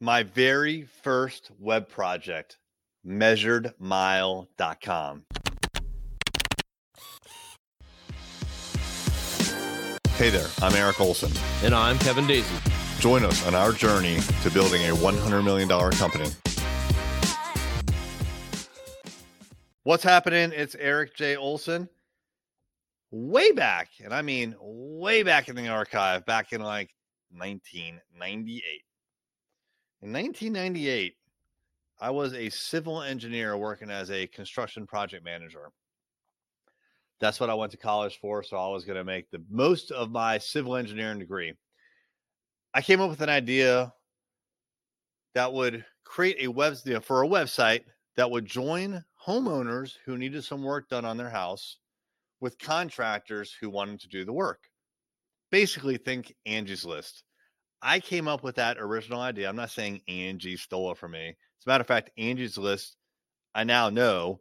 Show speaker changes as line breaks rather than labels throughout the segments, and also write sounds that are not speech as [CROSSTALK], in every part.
my very first web project, measuredmile.com. Hey there, I'm Erik Olson.
And I'm Kevin Daisey.
Join us on our journey to building a $100 million company. What's happening? It's Erik J. Olson. Way back, and I mean way back in the archive, back in like 1998. In 1998, I was a civil engineer working as a construction project manager. That's what I went to college for. So I was going to make the most of my civil engineering degree. I came up with an idea that would create a web you know, for a website that would join homeowners who needed some work done on their house with contractors who wanted to do the work. Basically, think Angie's List. I came up with that original idea. I'm not saying Angie stole it from me. As a matter of fact, Angie's List, I now know,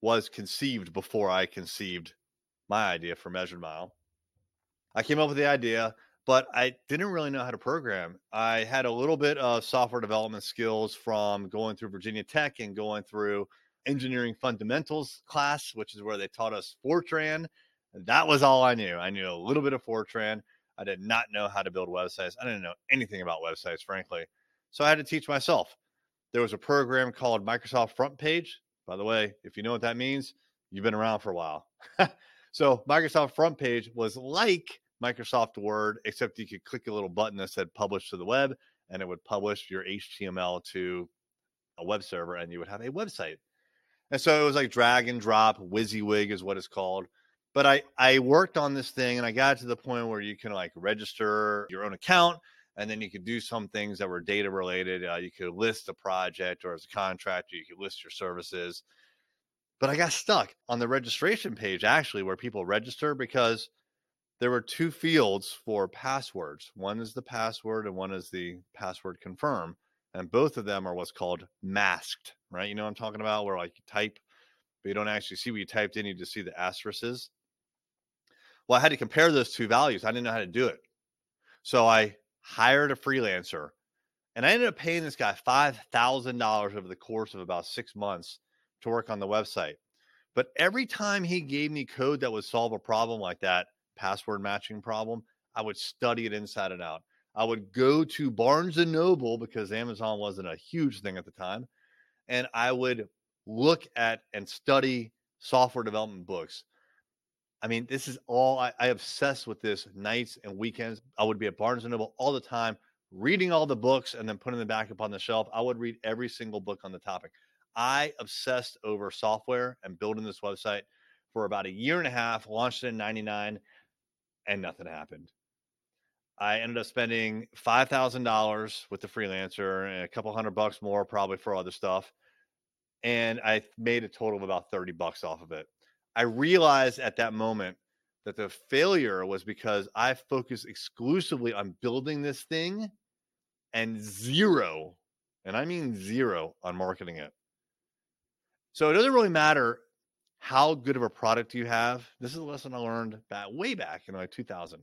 was conceived before I conceived my idea for Measured Mile. I came up with the idea, but I didn't really know how to program. I had a little bit of software development skills from going through Virginia Tech and going through engineering fundamentals class, which is where they taught us Fortran. That was all I knew. I knew a little bit of Fortran. I did not know how to build websites. I didn't know anything about websites, frankly. So I had to teach myself. There was a program called Microsoft Front Page. By the way, if you know what that means, you've been around for a while. [LAUGHS] so Microsoft Front Page was like Microsoft Word, except you could click a little button that said publish to the web, and it would publish your HTML to a web server, and you would have a website. And so it was like drag and drop, WYSIWYG is what it's called but I I worked on this thing and I got to the point where you can like register your own account and then you could do some things that were data related. Uh, you could list a project or as a contractor, you could list your services. But I got stuck on the registration page actually where people register because there were two fields for passwords. One is the password and one is the password confirm. And both of them are what's called masked, right? You know what I'm talking about? Where like you type, but you don't actually see what you typed in, you just see the asterisks. Well, I had to compare those two values. I didn't know how to do it. So I hired a freelancer and I ended up paying this guy $5,000 over the course of about six months to work on the website. But every time he gave me code that would solve a problem like that password matching problem, I would study it inside and out. I would go to Barnes and Noble because Amazon wasn't a huge thing at the time. And I would look at and study software development books. I mean, this is all I, I obsess with this nights and weekends. I would be at Barnes and Noble all the time, reading all the books and then putting them back up on the shelf. I would read every single book on the topic. I obsessed over software and building this website for about a year and a half, launched it in 99, and nothing happened. I ended up spending $5,000 with the freelancer and a couple hundred bucks more probably for other stuff. And I made a total of about 30 bucks off of it. I realized at that moment that the failure was because I focused exclusively on building this thing and zero, and I mean zero, on marketing it. So it doesn't really matter how good of a product you have. This is a lesson I learned back way back in like 2000.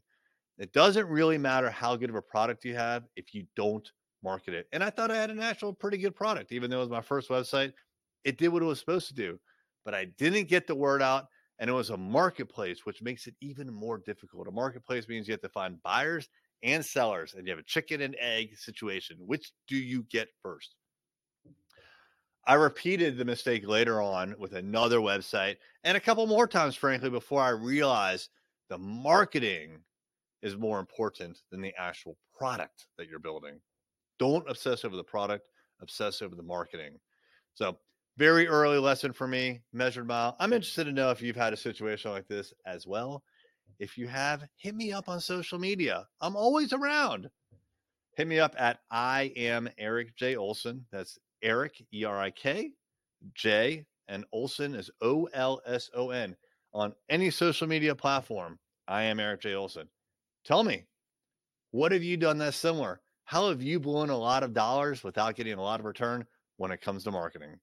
It doesn't really matter how good of a product you have if you don't market it. And I thought I had an actual pretty good product, even though it was my first website. It did what it was supposed to do but I didn't get the word out. And it was a marketplace, which makes it even more difficult. A marketplace means you have to find buyers and sellers, and you have a chicken and egg situation. Which do you get first? I repeated the mistake later on with another website and a couple more times, frankly, before I realized the marketing is more important than the actual product that you're building. Don't obsess over the product, obsess over the marketing. So very early lesson for me, measured mile. I'm interested to know if you've had a situation like this as well. If you have, hit me up on social media. I'm always around. Hit me up at I am Erik J. Olson. That's Erik, E R I K, J, and Olson is O L S O N on any social media platform. I am Erik J. Olson. Tell me, what have you done that's similar? How have you blown a lot of dollars without getting a lot of return when it comes to marketing?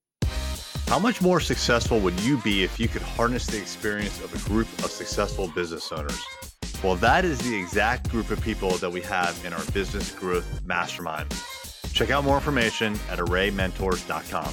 How much more successful would you be if you could harness the experience of a group of successful business owners? Well, that is the exact group of people that we have in our business growth mastermind. Check out more information at arraymentors.com.